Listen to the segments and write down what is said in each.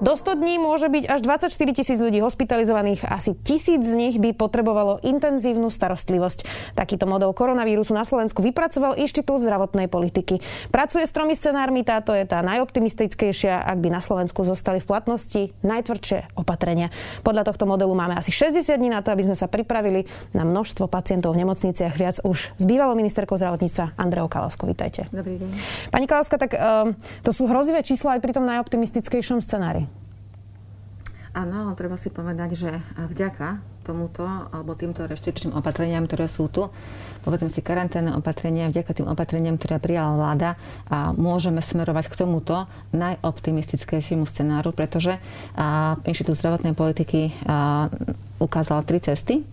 Do 100 dní môže byť až 24 tisíc ľudí hospitalizovaných, asi tisíc z nich by potrebovalo intenzívnu starostlivosť. Takýto model koronavírusu na Slovensku vypracoval Inštitút zdravotnej politiky. Pracuje s tromi scenármi, táto je tá najoptimistickejšia, ak by na Slovensku zostali v platnosti najtvrdšie opatrenia. Podľa tohto modelu máme asi 60 dní na to, aby sme sa pripravili na množstvo pacientov v nemocniciach. Viac už s bývalou ministerkou zdravotníctva Andreou Kalaskou. Vítajte. Dobrý deň. Pani Kalaska, tak um, to sú hrozivé čísla aj pri tom najoptimistickejšom scenári. Áno, treba si povedať, že vďaka tomuto alebo týmto reštričným opatreniam, ktoré sú tu, povedzme si karanténne opatrenia, vďaka tým opatreniam, ktoré prijala vláda, a môžeme smerovať k tomuto najoptimistickejšiemu scenáru, pretože Inštitút zdravotnej politiky ukázal tri cesty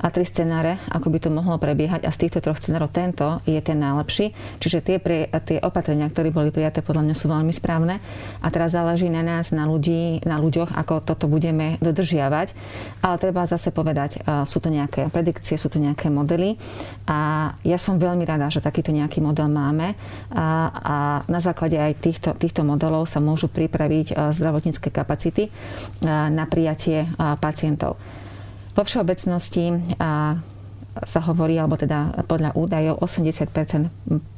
a tri scenáre, ako by to mohlo prebiehať a z týchto troch scenárov tento je ten najlepší. Čiže tie, pre, tie opatrenia, ktoré boli prijaté, podľa mňa sú veľmi správne a teraz záleží na nás, na, ľudí, na ľuďoch, ako toto budeme dodržiavať. Ale treba zase povedať, sú to nejaké predikcie, sú to nejaké modely a ja som veľmi rada, že takýto nejaký model máme a, a na základe aj týchto, týchto modelov sa môžu pripraviť zdravotnícke kapacity na prijatie pacientov. Vo všeobecnosti sa hovorí, alebo teda podľa údajov 80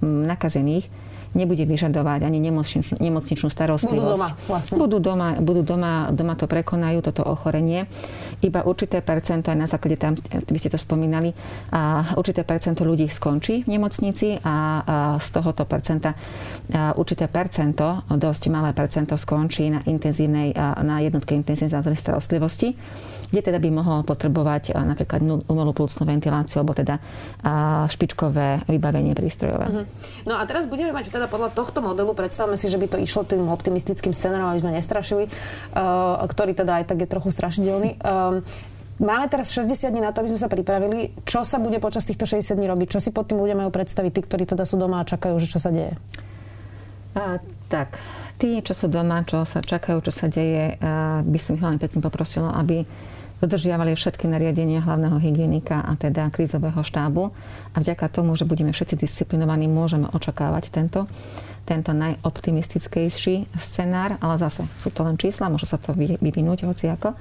nakazených nebude vyžadovať ani nemocničnú, nemocničnú starostlivosť. Budú doma, vlastne. Budú doma, budú doma, doma to prekonajú, toto ochorenie. Iba určité percento, aj na základe tam, vy ste to spomínali, a určité percento ľudí skončí v nemocnici a, z tohoto percenta určité percento, dosť malé percento skončí na intenzívnej, na jednotke intenzívnej starostlivosti kde teda by mohol potrebovať napríklad umelú plúcnú ventiláciu alebo teda špičkové vybavenie prístrojové. Uh-huh. No a teraz budeme mať teda podľa tohto modelu, predstavme si, že by to išlo tým optimistickým scenárom, aby sme nestrašili, uh, ktorý teda aj tak je trochu strašidelný. Um, Máme teraz 60 dní na to, aby sme sa pripravili. Čo sa bude počas týchto 60 dní robiť? Čo si pod tým ľudia majú predstaviť, tí, ktorí teda sú doma a čakajú, že čo sa deje? A, tak, tí, čo sú doma, čo sa čakajú, čo sa deje, a by som ich veľmi pekne poprosila, aby dodržiavali všetky nariadenia hlavného hygienika a teda krízového štábu. A vďaka tomu, že budeme všetci disciplinovaní, môžeme očakávať tento, tento najoptimistickejší scenár, ale zase sú to len čísla, môže sa to vyvinúť hociako.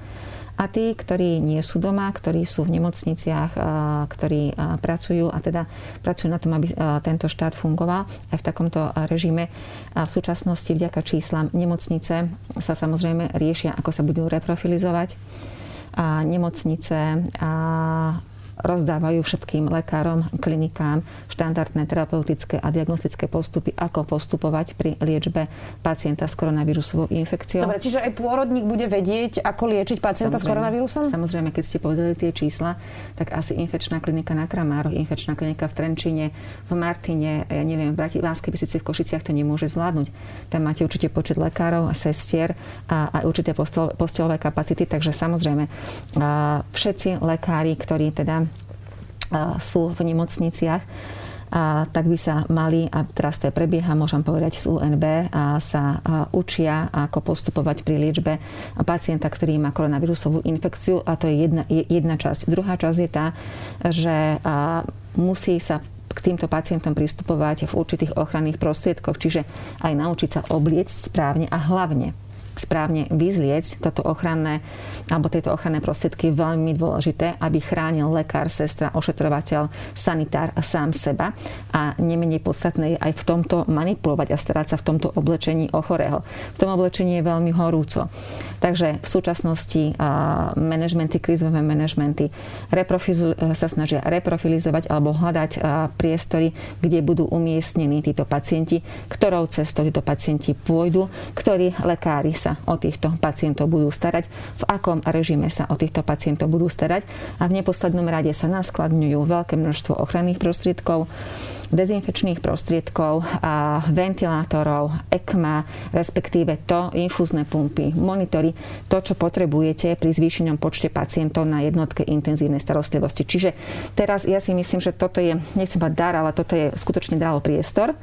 A tí, ktorí nie sú doma, ktorí sú v nemocniciach, ktorí pracujú a teda pracujú na tom, aby tento štát fungoval aj v takomto režime. V súčasnosti vďaka číslam nemocnice sa samozrejme riešia, ako sa budú reprofilizovať a nemocnice a rozdávajú všetkým lekárom, klinikám štandardné terapeutické a diagnostické postupy, ako postupovať pri liečbe pacienta s koronavírusovou infekciou. Dobre, čiže aj pôrodník bude vedieť, ako liečiť pacienta samozrejme, s koronavírusom? Samozrejme, keď ste povedali tie čísla, tak asi infekčná klinika na Kramároch, infekčná klinika v Trenčine, v Martine, ja neviem, v Bratislavskej Bystrici, v Košiciach to nemôže zvládnuť. Tam máte určite počet lekárov a sestier a aj určité postelové kapacity, takže samozrejme všetci lekári, ktorí teda sú v nemocniciach, a tak by sa mali, a teraz to je prebieha, môžem povedať z UNB, a sa učia, ako postupovať pri liečbe pacienta, ktorý má koronavírusovú infekciu a to je jedna, jedna časť. Druhá časť je tá, že musí sa k týmto pacientom pristupovať v určitých ochranných prostriedkoch, čiže aj naučiť sa obliecť správne a hlavne správne vyzlieť toto ochranné alebo tieto ochranné prostriedky veľmi dôležité, aby chránil lekár, sestra, ošetrovateľ, sanitár sám seba a nemenej podstatné je aj v tomto manipulovať a starať sa v tomto oblečení o chorého. V tom oblečení je veľmi horúco. Takže v súčasnosti manažmenty, krízové manažmenty sa snažia reprofilizovať alebo hľadať priestory, kde budú umiestnení títo pacienti, ktorou cestou títo pacienti pôjdu, ktorí lekári sa o týchto pacientov budú starať, v akom režime sa o týchto pacientov budú starať a v neposlednom rade sa naskladňujú veľké množstvo ochranných prostriedkov, dezinfekčných prostriedkov a ventilátorov, ECMA, respektíve to, infúzne pumpy, monitory, to, čo potrebujete pri zvýšenom počte pacientov na jednotke intenzívnej starostlivosti. Čiže teraz ja si myslím, že toto je, nechcem mať dar, ale toto je skutočne dalo priestor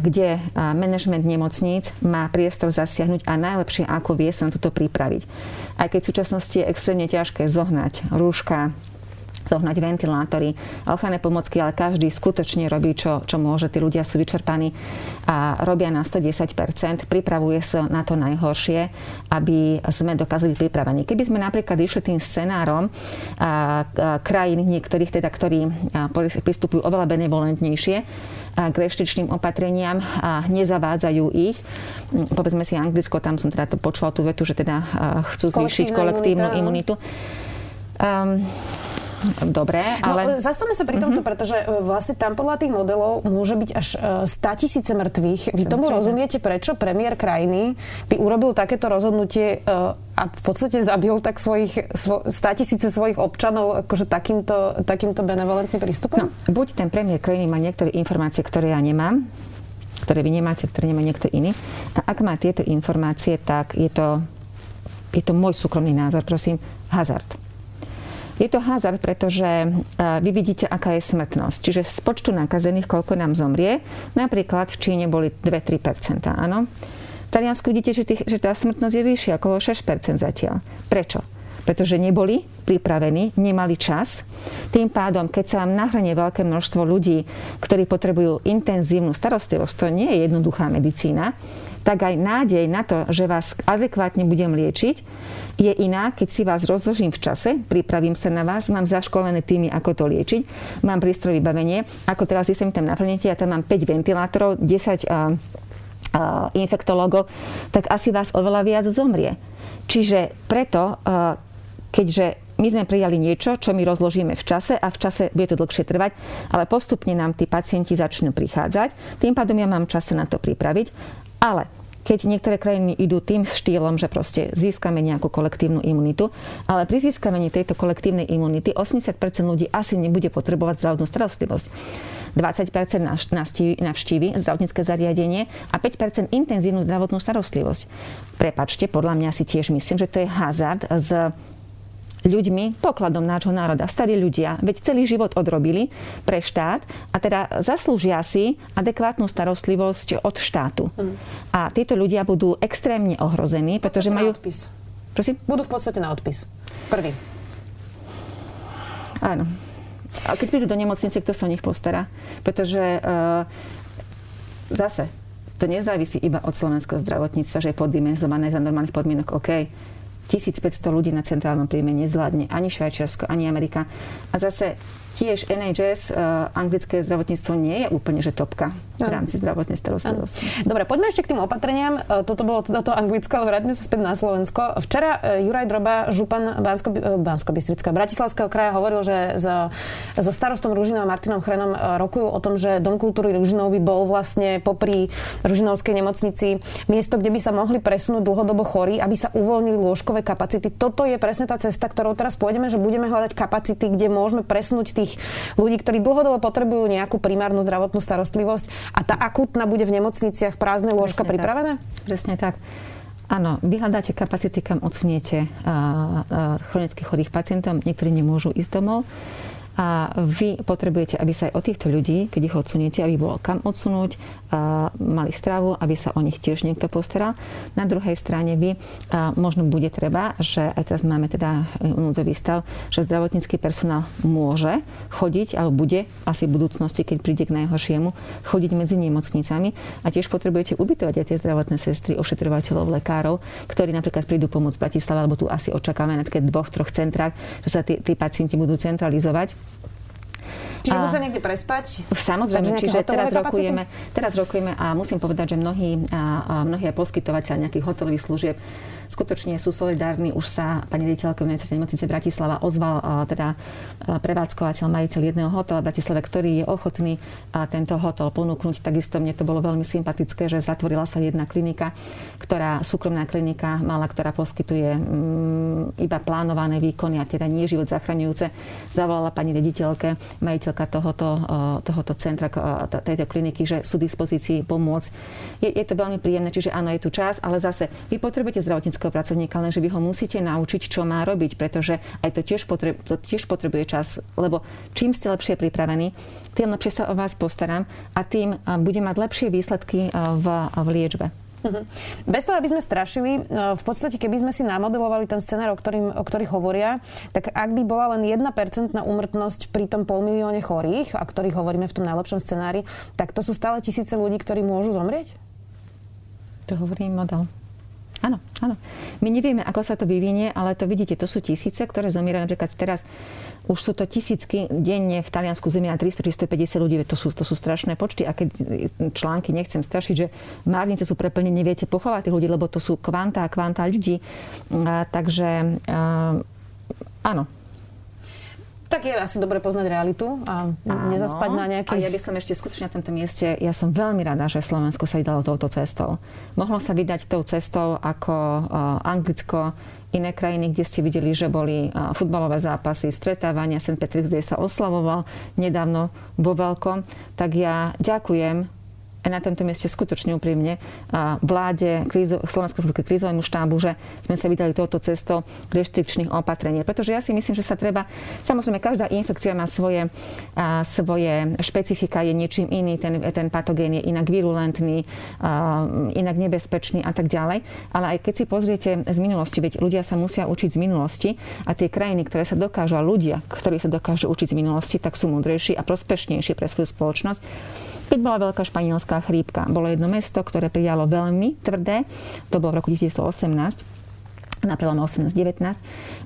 kde manažment nemocníc má priestor zasiahnuť a najlepšie ako vie sa na toto pripraviť. Aj keď v súčasnosti je extrémne ťažké zohnať rúška, zohnať ventilátory, ochranné pomocky, ale každý skutočne robí, čo, čo môže. Tí ľudia sú vyčerpaní a robia na 110%, pripravuje sa na to najhoršie, aby sme dokázali pripravení. Keby sme napríklad išli tým scenárom a, a, krajín niektorých, teda, ktorí pristupujú oveľa benevolentnejšie, k reštičným opatreniam a nezavádzajú ich. Povedzme si Anglicko, tam som teda to počula tú vetu, že teda chcú zvýšiť kolektívnu imunitu. Um, Dobre, no, ale... No, zastavme sa pri tomto, uh-huh. pretože e, vlastne tam podľa tých modelov môže byť až 100 tisíce mŕtvych. Vy tomu rozumiete, prečo premiér krajiny by urobil takéto rozhodnutie e, a v podstate zabil tak svojich, svo, 100 tisíce svojich občanov akože takýmto, takýmto benevolentným prístupom? No, buď ten premiér krajiny má niektoré informácie, ktoré ja nemám, ktoré vy nemáte, ktoré nemá niekto iný. A ak má tieto informácie, tak je to, je to môj súkromný názor, prosím, hazard. Je to hazard, pretože e, vy vidíte, aká je smrtnosť. Čiže z počtu nakazených, koľko nám zomrie, napríklad v Číne boli 2-3%, áno. V Taliansku vidíte, že, tých, že tá smrtnosť je vyššia, okolo 6% zatiaľ. Prečo? pretože neboli pripravení, nemali čas. Tým pádom, keď sa vám nahranie veľké množstvo ľudí, ktorí potrebujú intenzívnu starostlivosť, to nie je jednoduchá medicína, tak aj nádej na to, že vás adekvátne budem liečiť, je iná, keď si vás rozložím v čase, pripravím sa na vás, mám zaškolené týmy, ako to liečiť, mám prístroj vybavenie, ako teraz si tam naplnete, ja tam mám 5 ventilátorov, 10 a, a, infektologov, tak asi vás oveľa viac zomrie. Čiže preto, a, keďže my sme prijali niečo, čo my rozložíme v čase a v čase bude to dlhšie trvať, ale postupne nám tí pacienti začnú prichádzať. Tým pádom ja mám čas na to pripraviť. Ale keď niektoré krajiny idú tým štýlom, že proste získame nejakú kolektívnu imunitu, ale pri získavaní tejto kolektívnej imunity 80% ľudí asi nebude potrebovať zdravotnú starostlivosť. 20% navštívi zdravotnícke zariadenie a 5% intenzívnu zdravotnú starostlivosť. Prepačte, podľa mňa si tiež myslím, že to je hazard s ľuďmi, pokladom nášho národa, starí ľudia, veď celý život odrobili pre štát a teda zaslúžia si adekvátnu starostlivosť od štátu. Mm. A títo ľudia budú extrémne ohrození, pretože majú... odpis. Prosím? Budú v podstate na odpis. Prvý. Áno. A keď prídu do nemocnice, kto sa o nich postará? Pretože uh, zase, to nezávisí iba od slovenského zdravotníctva, že je poddimenzované za normálnych podmienok. OK, 1500 ľudí na centrálnom príjme nezvládne ani Švajčiarsko, ani Amerika. A zase tiež NHS, uh, eh, anglické zdravotníctvo nie je úplne, že topka v rámci zdravotnej starostlivosti. Dobre, poďme ešte k tým opatreniam. Eh, toto bolo teda to anglické, ale vráťme sa späť na Slovensko. Včera uh, Juraj Droba, župan Bansko, Bansko-Bystrická, Bratislavského kraja hovoril, že so, so starostom Ružinom a Martinom Chrenom rokujú o tom, že Dom kultúry Ružinov by bol vlastne popri Ružinovskej nemocnici miesto, kde by sa mohli presunúť dlhodobo chorí, aby sa uvoľnili lôžkové kapacity. Toto je presne tá cesta, ktorou teraz pôjdeme, že budeme hľadať kapacity, kde môžeme presunúť tých ľudí, ktorí dlhodobo potrebujú nejakú primárnu zdravotnú starostlivosť a tá akútna bude v nemocniciach prázdne lôžka Presne pripravené? Tak. Presne tak. Áno, vyhľadáte kapacity, kam odsuniete chronicky chorých pacientov. Niektorí nemôžu ísť domov a vy potrebujete, aby sa aj o týchto ľudí, keď ich odsuniete, aby bolo kam odsunúť, mali stravu, aby sa o nich tiež niekto postaral. Na druhej strane vy možno bude treba, že aj teraz máme teda núdzový stav, že zdravotnícky personál môže chodiť, alebo bude asi v budúcnosti, keď príde k najhoršiemu, chodiť medzi nemocnicami a tiež potrebujete ubytovať aj tie zdravotné sestry, ošetrovateľov, lekárov, ktorí napríklad prídu pomôcť v Bratislave, alebo tu asi očakávame napríklad v dvoch, troch centrách, že sa tí, tí pacienti budú centralizovať Čiže a, musia niekde prespať? Samozrejme, čiže teraz rokujeme, teraz rokujeme a musím povedať, že mnohí, a, a mnohí poskytovateľ nejakých hotelových služieb skutočne sú solidárni. Už sa pani riaditeľka nemocnice Bratislava ozval teda prevádzkovateľ, majiteľ jedného hotela v Bratislave, ktorý je ochotný tento hotel ponúknuť. Takisto mne to bolo veľmi sympatické, že zatvorila sa jedna klinika, ktorá, súkromná klinika mala, ktorá poskytuje iba plánované výkony a teda nie život zachraňujúce. Zavolala pani riaditeľke, majiteľ riaditeľka tohoto, tohoto centra, tejto kliniky, že sú v dispozícii pomôcť. Je, je to veľmi príjemné, čiže áno, je tu čas, ale zase vy potrebujete zdravotníckého pracovníka, lenže vy ho musíte naučiť, čo má robiť, pretože aj to tiež, potreb, to tiež potrebuje čas, lebo čím ste lepšie pripravení, tým lepšie sa o vás postaram a tým budem mať lepšie výsledky v, v liečbe. Uh-huh. Bez toho, aby sme strašili, e, v podstate, keby sme si namodelovali ten scenár, o, ktorým, o ktorých hovoria, tak ak by bola len 1% úmrtnosť pri tom pol milióne chorých, o ktorých hovoríme v tom najlepšom scenári, tak to sú stále tisíce ľudí, ktorí môžu zomrieť? To hovorí model. Áno, áno. My nevieme, ako sa to vyvinie, ale to vidíte, to sú tisíce, ktoré zomierajú napríklad teraz už sú to tisícky denne v Taliansku zemia 300-350 ľudí, to sú, to sú strašné počty. A keď články nechcem strašiť, že márnice sú preplnené, neviete pochovať tých ľudí, lebo to sú kvanta a kvanta ľudí. A, takže a, áno, tak je asi dobre poznať realitu a Áno. nezaspať na nejakých... A ja by som ešte skutočne na tomto mieste, ja som veľmi rada, že Slovensko sa vydalo touto cestou. Mohlo sa vydať tou cestou ako uh, Anglicko, iné krajiny, kde ste videli, že boli futbalové zápasy, stretávania, St. Patrick's Day sa oslavoval nedávno vo veľkom, tak ja ďakujem na tomto mieste skutočne úprimne vláde krízo, Slovenskej republiky krízovému štábu, že sme sa vydali touto cestou reštrikčných opatrení. Pretože ja si myslím, že sa treba, samozrejme každá infekcia má svoje, a, svoje špecifika, je niečím iný, ten, ten patogén je inak virulentný, a, inak nebezpečný a tak ďalej. Ale aj keď si pozriete z minulosti, veď ľudia sa musia učiť z minulosti a tie krajiny, ktoré sa dokážu, a ľudia, ktorí sa dokážu učiť z minulosti, tak sú múdrejší a prospešnejší pre svoju spoločnosť. Keď bola veľká španielská chrípka, bolo jedno mesto, ktoré prijalo veľmi tvrdé, to bolo v roku 1918, na prelome 18-19,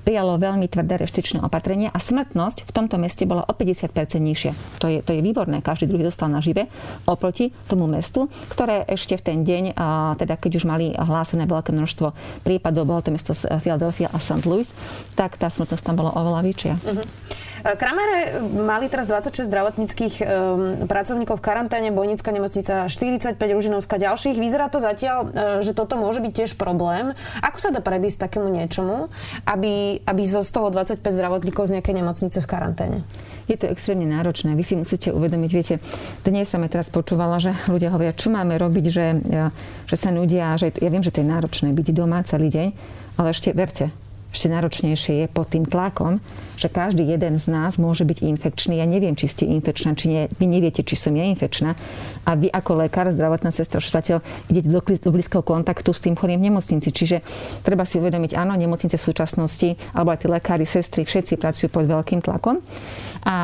prijalo veľmi tvrdé reštičné opatrenia a smrtnosť v tomto meste bola o 50% nižšia. To je, to je výborné, každý druhý dostal na žive oproti tomu mestu, ktoré ešte v ten deň, teda keď už mali hlásené veľké množstvo prípadov, bolo to mesto Philadelphia a St. Louis, tak tá smrtnosť tam bola oveľa vyššia. Uh-huh. Kramere mali teraz 26 zdravotníckých um, pracovníkov v karanténe, Bojnická nemocnica 45, Ružinovská ďalších. Vyzerá to zatiaľ, uh, že toto môže byť tiež problém. Ako sa dá predísť takému niečomu, aby, aby zostalo 25 zdravotníkov z nejakej nemocnice v karanténe? Je to extrémne náročné. Vy si musíte uvedomiť, viete, dnes sa mi teraz počúvala, že ľudia hovoria, čo máme robiť, že, že sa nudia, že ja viem, že to je náročné byť doma celý deň, ale ešte verte, ešte náročnejšie je pod tým tlakom, že každý jeden z nás môže byť infekčný. Ja neviem, či ste infekčná, či nie. Vy neviete, či som ja infekčná. A vy ako lekár, zdravotná sestra, ošetrateľ, idete do, do blízkeho kontaktu s tým chorým v nemocnici. Čiže treba si uvedomiť, áno, nemocnice v súčasnosti, alebo aj tí lekári, sestry, všetci pracujú pod veľkým tlakom. A, a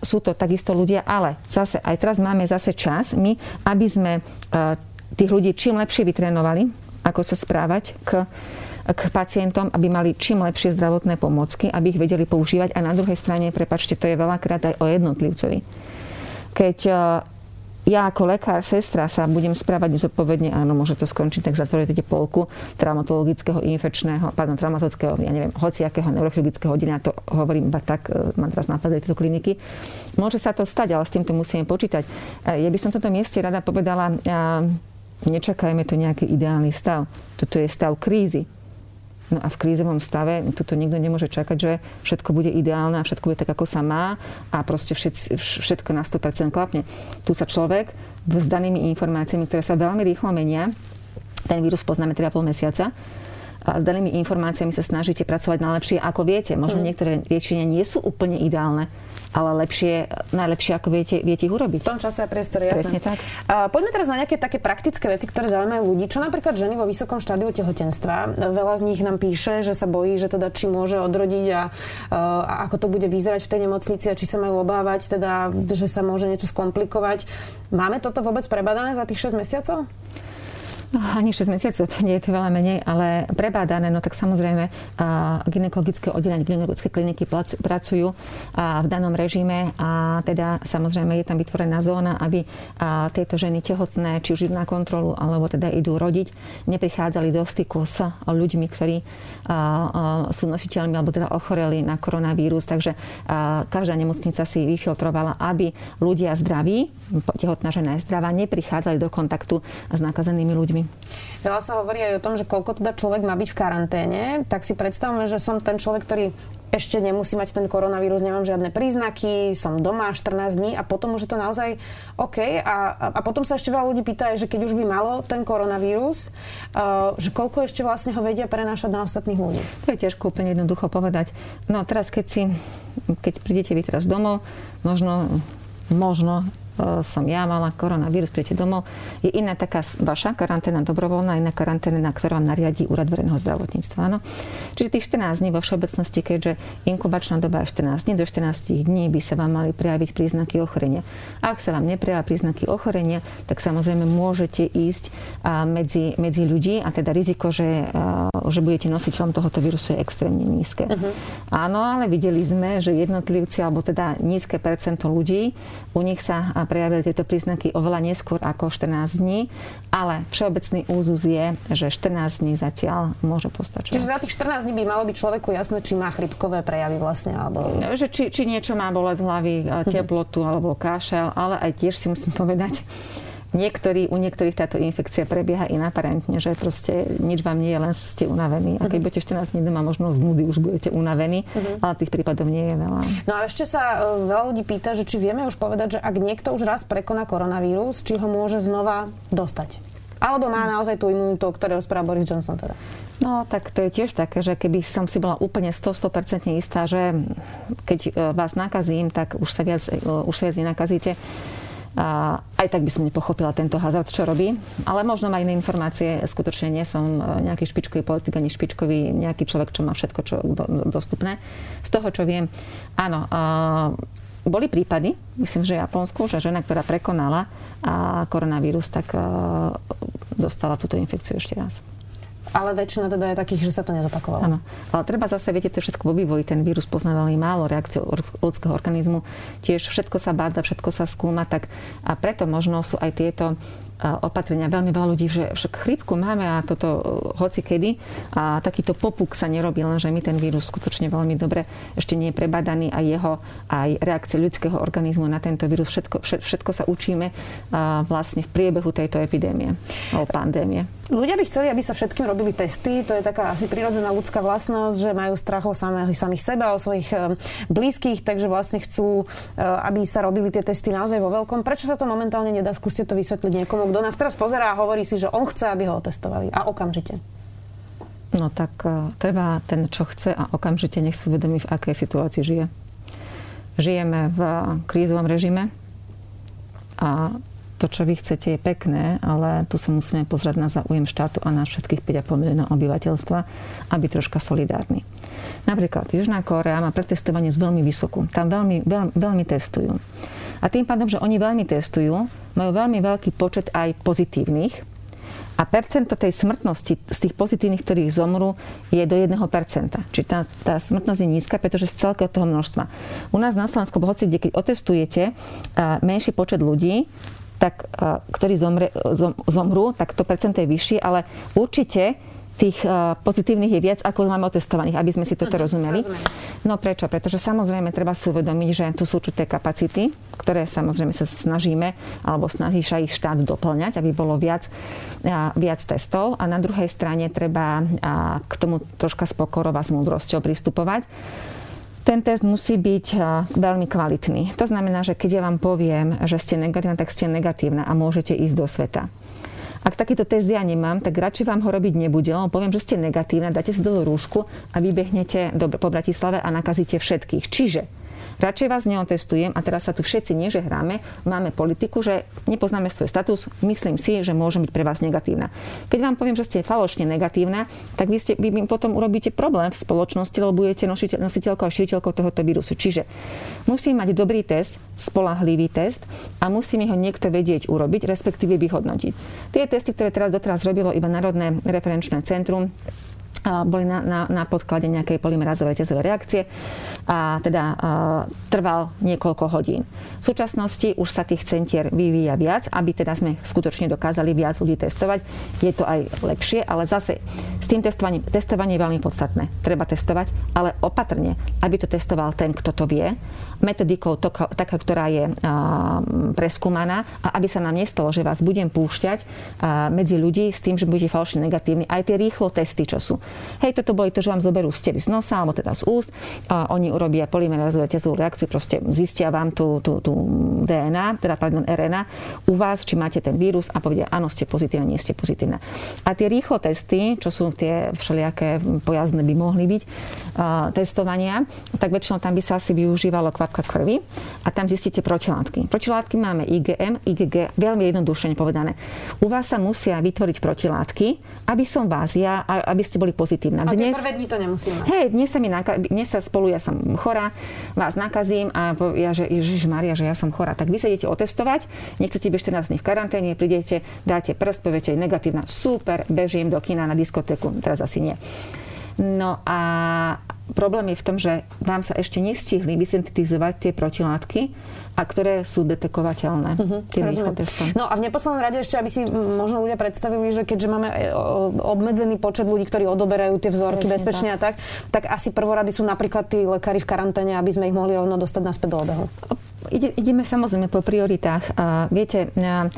sú to takisto ľudia, ale zase aj teraz máme zase čas my, aby sme a, tých ľudí čím lepšie vytrénovali, ako sa správať k k pacientom, aby mali čím lepšie zdravotné pomocky, aby ich vedeli používať. A na druhej strane, prepačte, to je veľakrát aj o jednotlivcovi. Keď e, ja ako lekár, sestra sa budem správať nezodpovedne, áno, môže to skončiť, tak zatvoríte polku traumatologického, infekčného, pardon, traumatologického, ja neviem, hociakého neurochirurgického oddelenia, to hovorím iba tak, e, mám teraz napadli tieto kliniky. Môže sa to stať, ale s týmto musíme počítať. E, ja by som v tomto mieste rada povedala, nečakajme to nejaký ideálny stav. Toto je stav krízy. No a v krízovom stave tuto nikto nemôže čakať, že všetko bude ideálne a všetko bude tak, ako sa má a proste všetko na 100% klapne. Tu sa človek s danými informáciami, ktoré sa veľmi rýchlo menia, ten vírus poznáme 3,5 mesiaca, a s danými informáciami sa snažíte pracovať najlepšie, ako viete. Možno mm. niektoré riešenia nie sú úplne ideálne, ale lepšie, najlepšie, ako viete, viete ich urobiť. V tom čase a priestore, jasné. Presne tak. Uh, poďme teraz na nejaké také praktické veci, ktoré zaujímajú ľudí. Čo napríklad ženy vo vysokom štádiu tehotenstva? Veľa z nich nám píše, že sa bojí, že teda či môže odrodiť a, uh, a ako to bude vyzerať v tej nemocnici a či sa majú obávať, teda, že sa môže niečo skomplikovať. Máme toto vôbec prebadané za tých 6 mesiacov? Ani 6 mesiacov, to nie je to veľa menej, ale prebádané, no tak samozrejme ginekologické oddelenie, ginekologické kliniky pracujú v danom režime a teda samozrejme je tam vytvorená zóna, aby tieto ženy tehotné, či už idú na kontrolu, alebo teda idú rodiť, neprichádzali do styku s ľuďmi, ktorí sú nositeľmi alebo teda ochoreli na koronavírus. Takže každá nemocnica si vyfiltrovala, aby ľudia zdraví, tehotná žena je zdravá, neprichádzali do kontaktu s nakazenými ľuďmi. Veľa sa hovorí aj o tom, že koľko teda človek má byť v karanténe. Tak si predstavme, že som ten človek, ktorý ešte nemusí mať ten koronavírus, nemám žiadne príznaky, som doma 14 dní a potom už je to naozaj OK. A, a potom sa ešte veľa ľudí pýta, že keď už by malo ten koronavírus, uh, že koľko ešte vlastne ho vedia prenášať na ostatných ľudí. To je ťažko úplne jednoducho povedať. No teraz, keď si, keď prídete vy teraz domov, možno možno som ja mala koronavírus, príjete domov, je iná taká vaša karanténa dobrovoľná, iná karanténa, ktorá vám nariadí Úrad verejného zdravotníctva. Áno? Čiže tých 14 dní vo všeobecnosti, keďže inkubačná doba je 14 dní, do 14 dní by sa vám mali prejaviť príznaky ochorenia. Ak sa vám neprejavia príznaky ochorenia, tak samozrejme môžete ísť medzi, medzi ľudí a teda riziko, že, že budete nositeľom tohoto vírusu je extrémne nízke. Uh-huh. Áno, ale videli sme, že jednotlivci, alebo teda nízke percento ľudí, u nich sa prejavili tieto príznaky oveľa neskôr ako 14 dní, ale všeobecný úzus je, že 14 dní zatiaľ môže postačovať. Čiže za tých 14 dní by malo byť človeku jasné, či má chrypkové prejavy vlastne, alebo... No, že či, či niečo má bolesť hlavy, mhm. teplotu alebo kašel, ale aj tiež si musím povedať, Niektorí, u niektorých táto infekcia prebieha inaparentne, že proste nič vám nie je, len ste unavení. A keď uh-huh. budete 14 dní doma, možno z nudy už budete unavení, uh-huh. ale tých prípadov nie je veľa. No a ešte sa e, veľa ľudí pýta, že či vieme už povedať, že ak niekto už raz prekoná koronavírus, či ho môže znova dostať. Alebo má naozaj tú imunitu, o ktorej rozpráva Boris Johnson teda? No, tak to je tiež také, že keby som si bola úplne 100-100% istá, že keď e, vás nakazím, tak už sa viac, e, už sa viac nenakazíte, aj tak by som nepochopila tento hazard, čo robí. Ale možno má iné informácie. Skutočne nie som e, nejaký špičkový politik, ani špičkový nejaký človek, čo má všetko čo do, dostupné. Z toho, čo viem, áno, uh, boli prípady, myslím, že v Japonsku, že žena, ktorá prekonala koronavírus, tak uh, dostala túto infekciu ešte raz ale väčšina teda je takých, že sa to nezopakovalo. Áno. Ale treba zase, viete, to všetko vo vývoji. Ten vírus pozná veľmi málo reakciu ľudského organizmu. Tiež všetko sa báda, všetko sa skúma, tak a preto možno sú aj tieto opatrenia. Veľmi veľa ľudí, že však chrípku máme a toto e, hoci kedy a takýto popuk sa nerobí, lenže my ten vírus skutočne veľmi dobre ešte nie je prebadaný a jeho aj reakcie ľudského organizmu na tento vírus, všetko, všetko sa učíme vlastne v priebehu tejto epidémie alebo pandémie. Ľudia by chceli, aby sa všetkým robili testy. To je taká asi prirodzená ľudská vlastnosť, že majú strach o samých, samých seba, o svojich e, blízkych, takže vlastne chcú, e, aby sa robili tie testy naozaj vo veľkom. Prečo sa to momentálne nedá? Skúste to vysvetliť niekomu, kto nás teraz pozerá a hovorí si, že on chce, aby ho otestovali. A okamžite. No tak uh, treba ten, čo chce a okamžite nech si uvedomí, v akej situácii žije. Žijeme v krízovom režime a to, čo vy chcete, je pekné, ale tu sa musíme pozrieť na záujem štátu a na všetkých 5,5 miliónov obyvateľstva a byť troška solidárny. Napríklad Južná Kórea má pretestovanie z veľmi vysokú. Tam veľmi, veľmi, veľmi testujú. A tým pádom, že oni veľmi testujú, majú veľmi veľký počet aj pozitívnych, a percento tej smrtnosti z tých pozitívnych, ktorých zomru, je do 1%. Čiže tá, tá smrtnosť je nízka, pretože z celého toho množstva. U nás na Slovensku, hoci keď otestujete menší počet ľudí, tak, ktorí zomre, zom, zomrú, tak to percento je vyššie, ale určite tých pozitívnych je viac, ako máme otestovaných, aby sme si toto uh-huh, rozumeli. No prečo? Pretože samozrejme treba si uvedomiť, že tu sú určité kapacity, ktoré samozrejme sa snažíme, alebo snaží sa ich štát doplňať, aby bolo viac, viac testov. A na druhej strane treba k tomu troška s pokorou a s múdrosťou pristupovať ten test musí byť veľmi kvalitný. To znamená, že keď ja vám poviem, že ste negatívna, tak ste negatívna a môžete ísť do sveta. Ak takýto test ja nemám, tak radšej vám ho robiť nebudem, lebo poviem, že ste negatívna, dáte si do rúšku a vybehnete do, po Bratislave a nakazíte všetkých. Čiže Radšej vás neotestujem a teraz sa tu všetci nie, že hráme, máme politiku, že nepoznáme svoj status, myslím si, že môžem byť pre vás negatívna. Keď vám poviem, že ste falošne negatívna, tak vy, ste, vy potom urobíte problém v spoločnosti, lebo budete nositeľ, nositeľkou a šíriteľkou tohoto vírusu. Čiže musí mať dobrý test, spolahlivý test a musí mi ho niekto vedieť urobiť, respektíve vyhodnotiť. Tie testy, ktoré teraz doteraz robilo iba Národné referenčné centrum, boli na, na, na podklade nejakej polymerázovej reťazovej reakcie a teda a, trval niekoľko hodín. V súčasnosti už sa tých centier vyvíja viac, aby teda sme skutočne dokázali viac ľudí testovať. Je to aj lepšie, ale zase s tým testovaním, testovanie je veľmi podstatné. Treba testovať, ale opatrne, aby to testoval ten, kto to vie metodikou taká, ktorá je preskúmaná a aby sa nám nestalo, že vás budem púšťať medzi ľudí s tým, že budete falšne negatívni. Aj tie rýchlo testy, čo sú. Hej, toto boli to, že vám zoberú stely z nosa alebo teda z úst. A oni urobia polymerazovú reťazovú reakciu, proste zistia vám tú, tú, tú DNA, teda pardon, RNA u vás, či máte ten vírus a povedia, áno, ste pozitívne, nie ste pozitívne. A tie rýchlo testy, čo sú tie všelijaké pojazdné by mohli byť, testovania, tak väčšinou tam by sa asi využívalo kvapka krvi a tam zistíte protilátky. Protilátky máme IgM, IgG, veľmi jednoduchšie povedané. U vás sa musia vytvoriť protilátky, aby som vás ja, aby ste boli pozitívna. A dnes, prvé dni to nemusíme. Hej, dnes sa, mi naka- dnes sa spolu, ja som chorá, vás nakazím a ja, že Ježiš Maria, že ja som chorá. Tak vy sa idete otestovať, nechcete byť 14 dní v karanténe, prídete, dáte prst, poviete negatívna, super, bežím do kina na diskotéku, teraz asi nie. No a problém je v tom, že vám sa ešte nestihli vysyntetizovať tie protilátky, a ktoré sú detekovateľné uh-huh, tým testom. No a v neposlednom rade ešte, aby si možno ľudia predstavili, že keďže máme e, obmedzený počet ľudí, ktorí odoberajú tie vzorky Presne bezpečne tak. a tak, tak asi prvorady sú napríklad tí lekári v karanténe, aby sme ich mohli rovno dostať naspäť do obehu. Ide, ideme samozrejme po prioritách. Uh, viete, uh,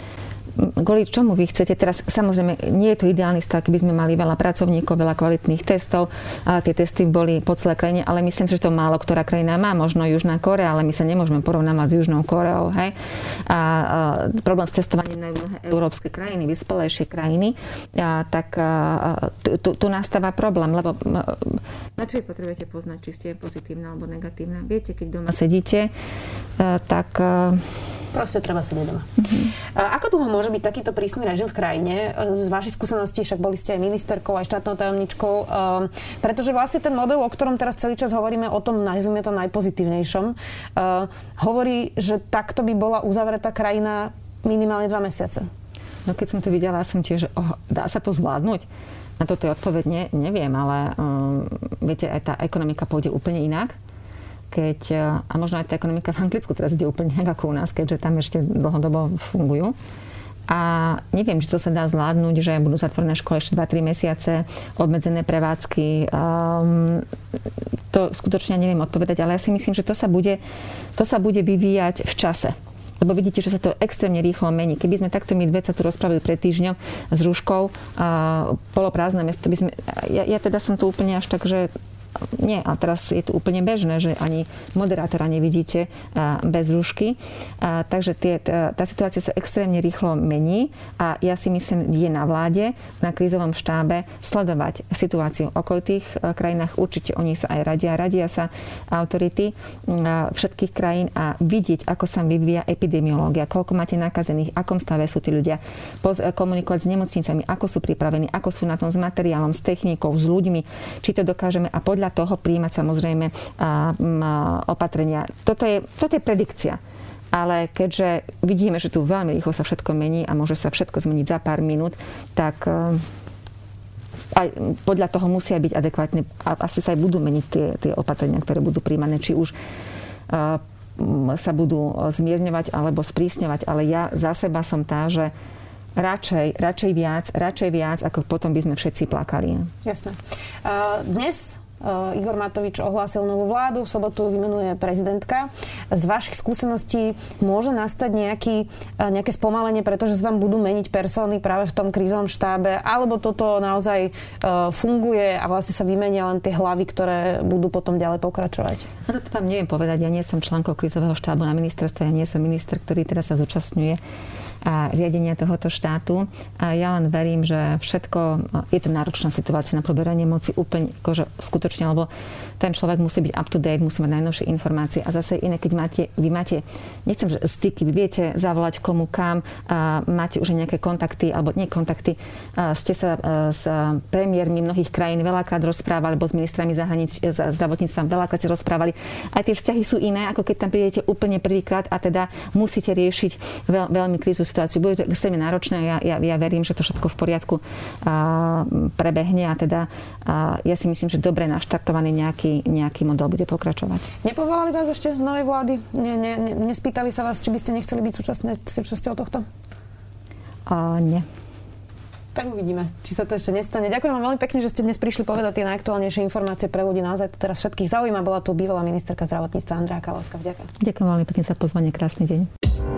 kvôli čomu vy chcete teraz, samozrejme, nie je to ideálny stav, keby sme mali veľa pracovníkov, veľa kvalitných testov a tie testy boli po celé krajine, ale myslím, že to málo ktorá krajina má, možno Južná Korea, ale my sa nemôžeme porovnávať s Južnou Koreou. Hej? A, a problém s testovaním na mnohé európske krajiny, vyspelejšie krajiny, a, tak a, tu, tu, tu nastáva problém, lebo na čo potrebujete poznať, či ste pozitívna alebo negatívna? Viete, keď doma sedíte, a, tak Proste treba sedieť doma. A ako dlho môže byť takýto prísny režim v krajine? Z vašich skúseností však boli ste aj ministerkou, aj štátnou tajomničkou. Um, pretože vlastne ten model, o ktorom teraz celý čas hovoríme, o tom, nazvime to najpozitívnejšom, uh, hovorí, že takto by bola uzavretá krajina minimálne dva mesiace. No keď som to videla, som tiež, oh, dá sa to zvládnuť? Na toto je odpoveď, ne, neviem, ale um, viete, aj tá ekonomika pôjde úplne inak keď, e, a možno aj tá ekonomika v Anglicku teraz ide úplne inak ako u nás, keďže tam ešte dlhodobo fungujú. A neviem, či to sa dá zvládnuť, že budú zatvorené školy ešte 2-3 mesiace, obmedzené prevádzky. Um, to skutočne neviem odpovedať, ale ja si myslím, že to sa bude, to sa bude vyvíjať v čase. Lebo vidíte, že sa to extrémne rýchlo mení. Keby sme takto my dve sa tu rozprávali pred týždňom s Rúškou, uh, poloprázdne mesto, by sme, ja, ja teda som tu úplne až tak, že nie, a teraz je to úplne bežné, že ani moderátora nevidíte bez rúšky. Takže tie, tá, tá situácia sa extrémne rýchlo mení a ja si myslím, je na vláde, na krízovom štábe sledovať situáciu v okolitých krajinách. Určite oni sa aj radia. Radia sa autority všetkých krajín a vidieť, ako sa vyvíja epidemiológia, koľko máte nakazených, akom stave sú tí ľudia, komunikovať s nemocnicami, ako sú pripravení, ako sú na tom s materiálom, s technikou, s ľuďmi, či to dokážeme a podľa podľa toho príjmať samozrejme opatrenia. Toto je, toto je predikcia. Ale keďže vidíme, že tu veľmi rýchlo sa všetko mení a môže sa všetko zmeniť za pár minút, tak e, aj podľa toho musia byť adekvátne a asi sa aj budú meniť tie, tie opatrenia, ktoré budú príjmané, či už e, sa budú zmierňovať alebo sprísňovať. Ale ja za seba som tá, že radšej, radšej viac, radšej viac, ako potom by sme všetci plakali. Jasné. Dnes Igor Matovič ohlásil novú vládu, v sobotu vymenuje prezidentka. Z vašich skúseností môže nastať nejaký, eh, nejaké spomalenie, pretože sa tam budú meniť persóny práve v tom krízovom štábe, alebo toto naozaj eh, funguje a vlastne sa vymenia len tie hlavy, ktoré budú potom ďalej pokračovať? No to vám neviem povedať. Ja nie som členkou krízového štábu na ministerstve, ja nie som minister, ktorý teraz sa zúčastňuje a riadenia tohoto štátu. A ja len verím, že všetko, je to náročná situácia na proberanie moci úplne akože skutočne, lebo ten človek musí byť up to date, musí mať najnovšie informácie a zase iné, keď máte, vy máte, nechcem, že styky, vy viete zavolať komu kam, a máte už nejaké kontakty, alebo nie kontakty, a ste sa s premiérmi mnohých krajín veľakrát rozprávali, alebo s ministrami zahranič, zdravotníctva veľakrát sa rozprávali. Aj tie vzťahy sú iné, ako keď tam prídete úplne prvýkrát a teda musíte riešiť veľ, veľmi krízu situáciu. Bude to extrémne náročné. Ja, ja, ja verím, že to všetko v poriadku a, prebehne a teda a ja si myslím, že dobre naštartovaný nejaký, nejaký model bude pokračovať. Nepovolali vás ešte z novej vlády? Ne, ne, ne, nespýtali sa vás, či by ste nechceli byť súčasťou tohto? A, nie. Tak uvidíme, či sa to ešte nestane. Ďakujem vám veľmi pekne, že ste dnes prišli povedať tie najaktuálnejšie informácie pre ľudí. Naozaj to teraz všetkých zaujíma. Bola tu bývalá ministerka zdravotníctva Andrea Kalovská. Ďakujem. Ďakujem veľmi pekne za pozvanie. Krásny deň.